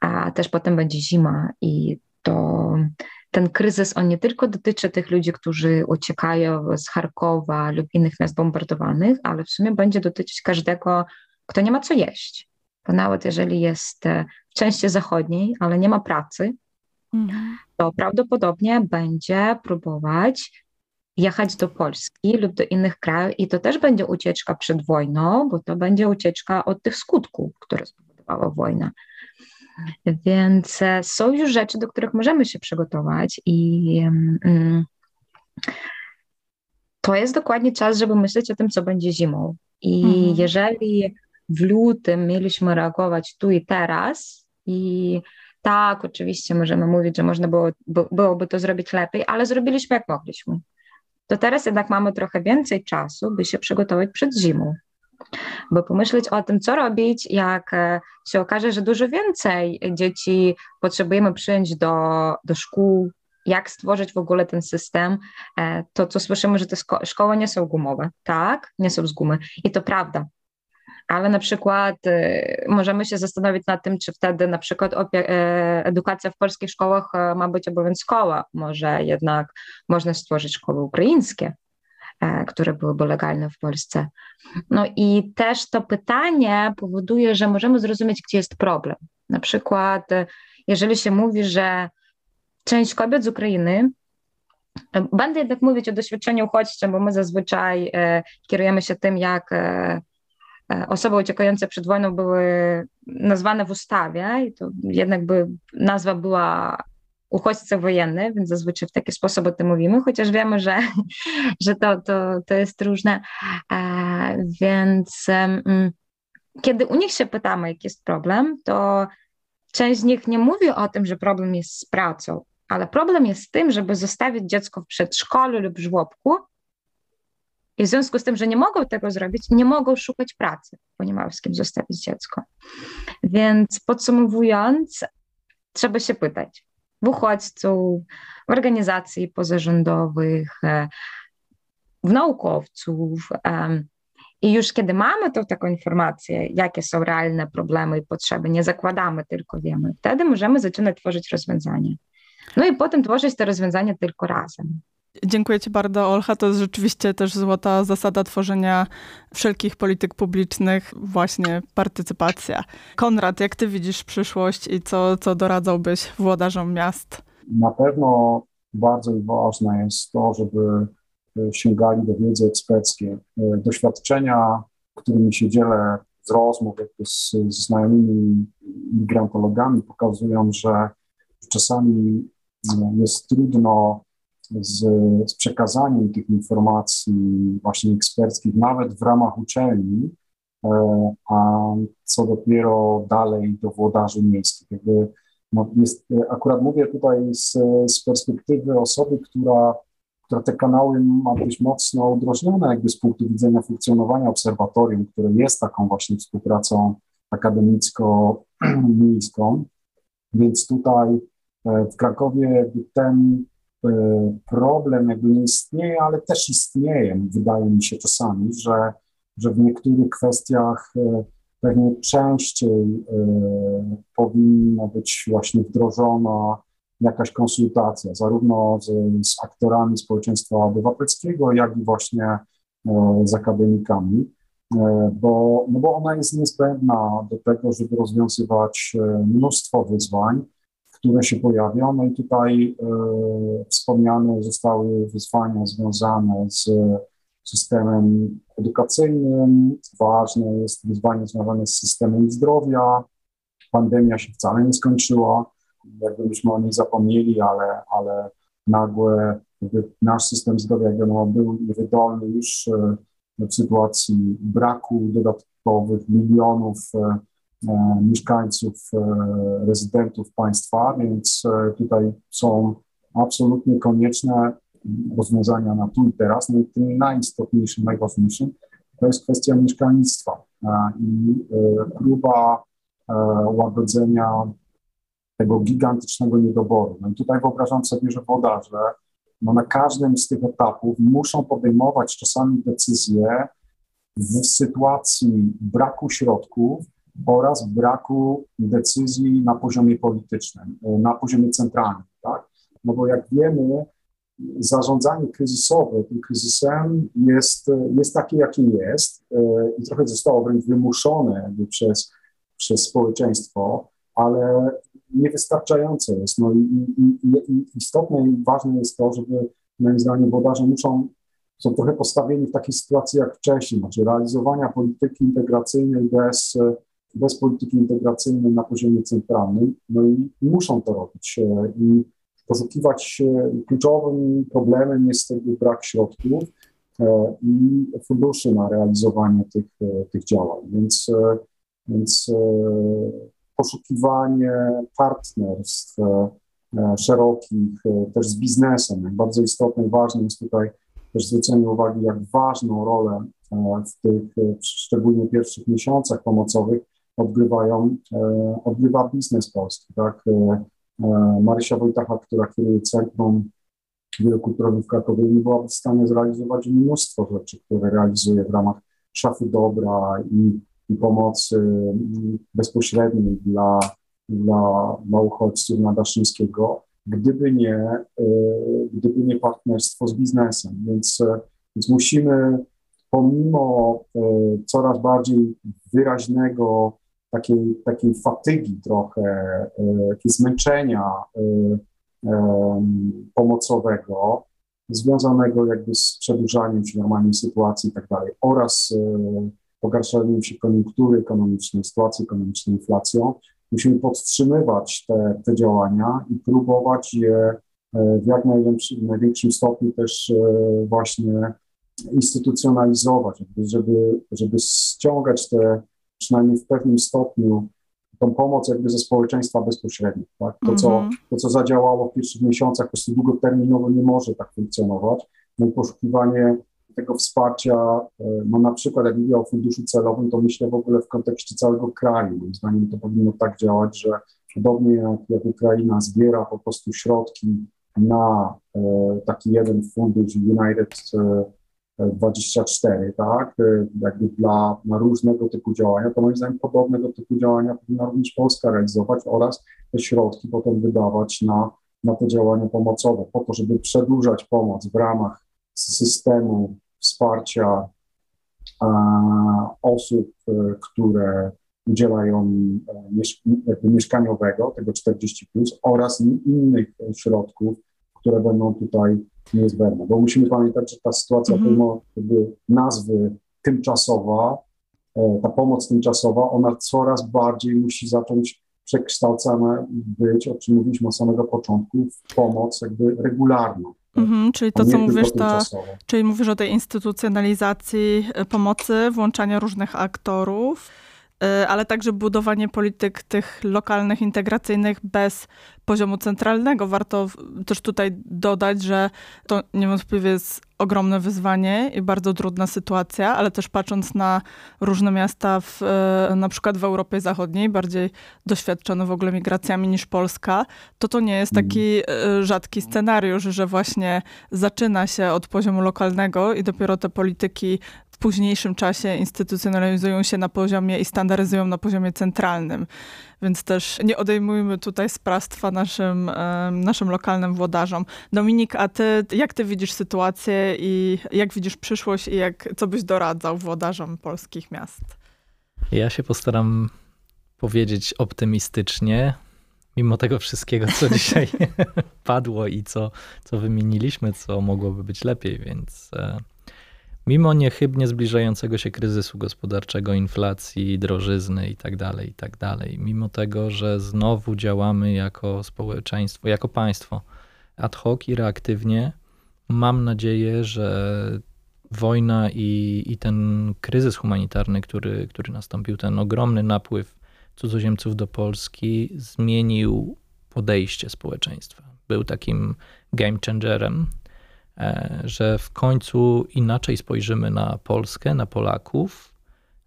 A też potem będzie zima i to ten kryzys, on nie tylko dotyczy tych ludzi, którzy uciekają z Charkowa lub innych miast bombardowanych, ale w sumie będzie dotyczyć każdego, kto nie ma co jeść, bo nawet jeżeli jest e, w części zachodniej, ale nie ma pracy, to prawdopodobnie będzie próbować jechać do Polski lub do innych krajów i to też będzie ucieczka przed wojną, bo to będzie ucieczka od tych skutków, które spowodowała wojna. Więc e, są już rzeczy, do których możemy się przygotować i mm, to jest dokładnie czas, żeby myśleć o tym, co będzie zimą. I mhm. jeżeli w lutym mieliśmy reagować tu i teraz i tak, oczywiście możemy mówić, że można było, byłoby to zrobić lepiej, ale zrobiliśmy jak mogliśmy. To teraz jednak mamy trochę więcej czasu, by się przygotować przed zimą. By pomyśleć o tym, co robić, jak e, się okaże, że dużo więcej dzieci potrzebujemy przyjąć do, do szkół, jak stworzyć w ogóle ten system. E, to, co słyszymy, że te szkoły nie są gumowe. Tak, nie są z gumy. I to prawda ale na przykład y, możemy się zastanowić nad tym, czy wtedy na przykład e, edukacja w polskich szkołach e, ma być obowiązkowa. Może jednak można stworzyć szkoły ukraińskie, e, które byłyby legalne w Polsce. No i też to pytanie powoduje, że możemy zrozumieć, gdzie jest problem. Na przykład, jeżeli się mówi, że część kobiet z Ukrainy Będę jednak mówić o doświadczeniu uchodźczym, bo my zazwyczaj kierujemy się tym, jak osoby uciekające przed wojną były nazwane w ustawie i to jednak by, nazwa była uchodźca wojenny, więc zazwyczaj w taki sposób o tym mówimy, chociaż wiemy, że, że to, to, to jest różne. E, więc kiedy u nich się pytamy, jaki jest problem, to część z nich nie mówi o tym, że problem jest z pracą, ale problem jest z tym, żeby zostawić dziecko w przedszkolu lub żłobku i w związku z tym, że nie mogą tego zrobić, nie mogą szukać pracy, bo nie mają z kim zostawić dziecko. Więc podsumowując, trzeba się pytać w uchodźców, w organizacji pozarządowych, e, w naukowców. I już kiedy mamy tą taką informację, jakie są realne problemy i potrzeby, nie zakładamy, tylko wiemy, wtedy możemy zaczynać tworzyć rozwiązania. No i potem tworzyć te rozwiązania tylko razem. Dziękuję Ci bardzo, Olcha. To jest rzeczywiście też złota zasada tworzenia wszelkich polityk publicznych, właśnie partycypacja. Konrad, jak Ty widzisz przyszłość i co, co doradzałbyś włodarzom miast? Na pewno bardzo ważne jest to, żeby e, sięgali do wiedzy eksperckiej. E, doświadczenia, którymi się dzielę z rozmów z, z znajomymi migrantologami, pokazują, że czasami e, jest trudno z, z przekazaniem tych informacji właśnie eksperckich, nawet w ramach uczelni, e, a co dopiero dalej do włodarzy miejskich. Jakby, no jest, akurat mówię tutaj z, z perspektywy osoby, która, która te kanały ma dość mocno udrożnione jakby z punktu widzenia funkcjonowania obserwatorium, które jest taką właśnie współpracą akademicko-miejską. Więc tutaj e, w Krakowie ten problem jakby nie istnieje, ale też istnieje, wydaje mi się czasami, że, że w niektórych kwestiach e, pewnie częściej e, powinna być właśnie wdrożona jakaś konsultacja, zarówno z, z aktorami społeczeństwa obywatelskiego, jak i właśnie z akademikami, bo, no bo ona jest niezbędna do tego, żeby rozwiązywać mnóstwo wyzwań, które się pojawią. No i tutaj e, wspomniane zostały wyzwania związane z systemem edukacyjnym. Ważne jest wyzwanie związane z systemem zdrowia. Pandemia się wcale nie skończyła, jakbyśmy o niej zapomnieli, ale, ale nagłe nasz system zdrowia był niewydolny już e, w sytuacji braku dodatkowych milionów e, mieszkańców, e, rezydentów państwa, więc e, tutaj są absolutnie konieczne rozwiązania na tu i teraz. No i tym najistotniejszym, najważniejszym to jest kwestia mieszkalnictwa i próba łagodzenia tego gigantycznego niedoboru. No i tutaj wyobrażam sobie, że wodarze no na każdym z tych etapów muszą podejmować czasami decyzje w sytuacji braku środków, oraz braku decyzji na poziomie politycznym, e, na poziomie centralnym, tak? No bo jak wiemy, zarządzanie kryzysowe tym kryzysem jest, jest takie, jakie jest e, i trochę zostało wręcz wymuszone przez przez społeczeństwo, ale niewystarczające jest. No i, i, i istotne i ważne jest to, żeby moim zdaniem włodarze muszą, są trochę postawieni w takiej sytuacji jak wcześniej, znaczy realizowania polityki integracyjnej bez, bez polityki integracyjnej na poziomie centralnym, no i muszą to robić i poszukiwać kluczowym problemem jest brak środków e, i funduszy na realizowanie tych, e, tych działań, więc, e, więc poszukiwanie partnerstw szerokich, też z biznesem. Jak bardzo istotne i ważne jest tutaj też zwrócenie uwagi, jak ważną rolę w tych szczególnie pierwszych miesiącach pomocowych odgrywają, odgrywa biznes polski. Tak? Marysia Wojtacha, która kieruje Centrum Wielokulturowym w Krakowie, nie byłaby w stanie zrealizować mnóstwo rzeczy, które realizuje w ramach szafy dobra i i pomocy mm, bezpośredniej dla, dla, dla uchodźców Nadaszyńskiego, gdyby nie, gdyby nie partnerstwo z biznesem. Więc, więc musimy pomimo coraz bardziej wyraźnego takiej, takiej fatygi trochę, takiego zmęczenia pomocowego, związanego jakby z przedłużaniem się normalnej sytuacji i tak dalej, oraz pogarszaniem się koniunktury ekonomicznej, sytuacji ekonomicznej, inflacją, musimy podtrzymywać te, te działania i próbować je e, w jak największym, największym stopniu też e, właśnie instytucjonalizować, żeby, żeby ściągać te, przynajmniej w pewnym stopniu, tą pomoc jakby ze społeczeństwa bezpośrednio. Tak? To, co, mhm. to, co zadziałało w pierwszych miesiącach, po prostu długoterminowo nie może tak funkcjonować. No i poszukiwanie tego wsparcia, e, no na przykład jak mówię o funduszu celowym, to myślę w ogóle w kontekście całego kraju. Moim zdaniem to powinno tak działać, że podobnie jak, jak Ukraina zbiera po prostu środki na e, taki jeden fundusz United 24, e, tak, jakby dla na różnego typu działania, to moim zdaniem podobnego typu działania powinna również Polska realizować oraz te środki potem wydawać na, na te działania pomocowe, po to, żeby przedłużać pomoc w ramach systemu wsparcia osób, e, które udzielają e, mieszkaniowego, tego 40, plus, oraz innych środków, które będą tutaj niezbędne. Bo musimy pamiętać, że ta sytuacja, -hmm. pomimo nazwy tymczasowa, e, ta pomoc tymczasowa, ona coraz bardziej musi zacząć przekształcana być, o czym mówiliśmy od samego początku, w pomoc jakby regularną. Mhm, czyli to, co mówisz, to, czyli mówisz o tej instytucjonalizacji e, pomocy, włączania różnych aktorów, ale także budowanie polityk tych lokalnych, integracyjnych bez poziomu centralnego. Warto też tutaj dodać, że to niewątpliwie jest ogromne wyzwanie i bardzo trudna sytuacja, ale też patrząc na różne miasta, w, e, na przykład w Europie Zachodniej, bardziej doświadczone w ogóle migracjami niż Polska, to to nie jest taki e, rzadki scenariusz, że właśnie zaczyna się od poziomu lokalnego i dopiero te polityki w późniejszym czasie instytucjonalizują się na poziomie i standaryzują na poziomie centralnym. Więc też nie odejmujmy tutaj sprawstwa naszym, naszym lokalnym włodarzom. Dominik, a ty, jak ty widzisz sytuację i jak widzisz przyszłość i jak, co byś doradzał włodarzom polskich miast? Ja się postaram powiedzieć optymistycznie, mimo tego wszystkiego, co dzisiaj padło i co, co wymieniliśmy, co mogłoby być lepiej, więc e, mimo niechybnie zbliżającego się kryzysu gospodarczego, inflacji, drożyzny itd., tak itd., tak mimo tego, że znowu działamy jako społeczeństwo, jako państwo ad hoc i reaktywnie, mam nadzieję, że wojna i, i ten kryzys humanitarny, który, który nastąpił, ten ogromny napływ cudzoziemców do Polski, zmienił podejście społeczeństwa. Był takim game changerem że w końcu inaczej spojrzymy na Polskę, na Polaków,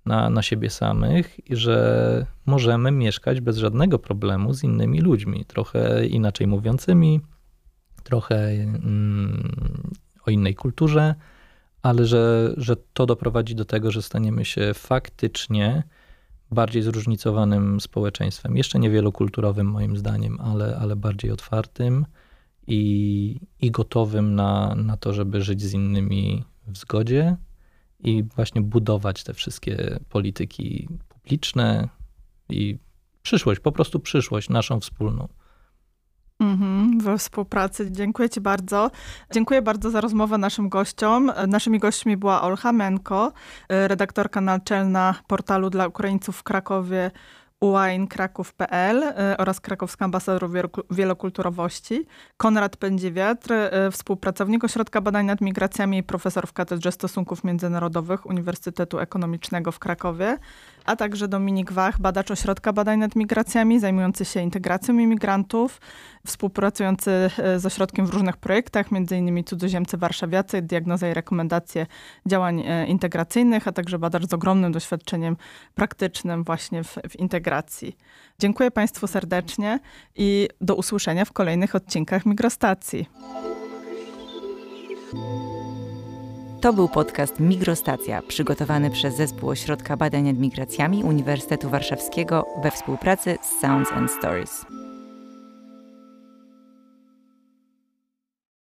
na, na siebie samych i że możemy mieszkać bez żadnego problemu z innymi ludźmi, trochę inaczej mówiącymi, trochę mm, o innej kulturze, ale że, że to doprowadzi do tego, że staniemy się faktycznie bardziej zróżnicowanym społeczeństwem. Jeszcze niewielokulturowym moim zdaniem, ale, ale bardziej otwartym i, i gotowym na, na to, żeby żyć z innymi w zgodzie i właśnie budować te wszystkie polityki publiczne, i przyszłość, po prostu przyszłość naszą wspólną. Mhm, we współpracy. Dziękuję Ci bardzo. Dziękuję bardzo za rozmowę naszym gościom. Naszymi gośćmi była Olcha Menko, redaktorka naczelna portalu dla Ukraińców w Krakowie uainkraków.pl oraz krakowska ambasador wielokulturowości, Konrad Pędziwiatr, współpracownik Ośrodka Badań nad Migracjami i profesor w Katedrze Stosunków Międzynarodowych Uniwersytetu Ekonomicznego w Krakowie, a także Dominik Wach, badacz Ośrodka Badań nad Migracjami, zajmujący się integracją imigrantów, współpracujący z ośrodkiem w różnych projektach, m.in. cudzoziemcy warszawiacy, diagnoza i rekomendacje działań integracyjnych, a także badacz z ogromnym doświadczeniem praktycznym właśnie w, w integracji. Dziękuję Państwu serdecznie i do usłyszenia w kolejnych odcinkach Migrostacji. To był podcast Migrostacja, przygotowany przez Zespół Ośrodka Badań nad Migracjami Uniwersytetu Warszawskiego we współpracy z Sounds and Stories.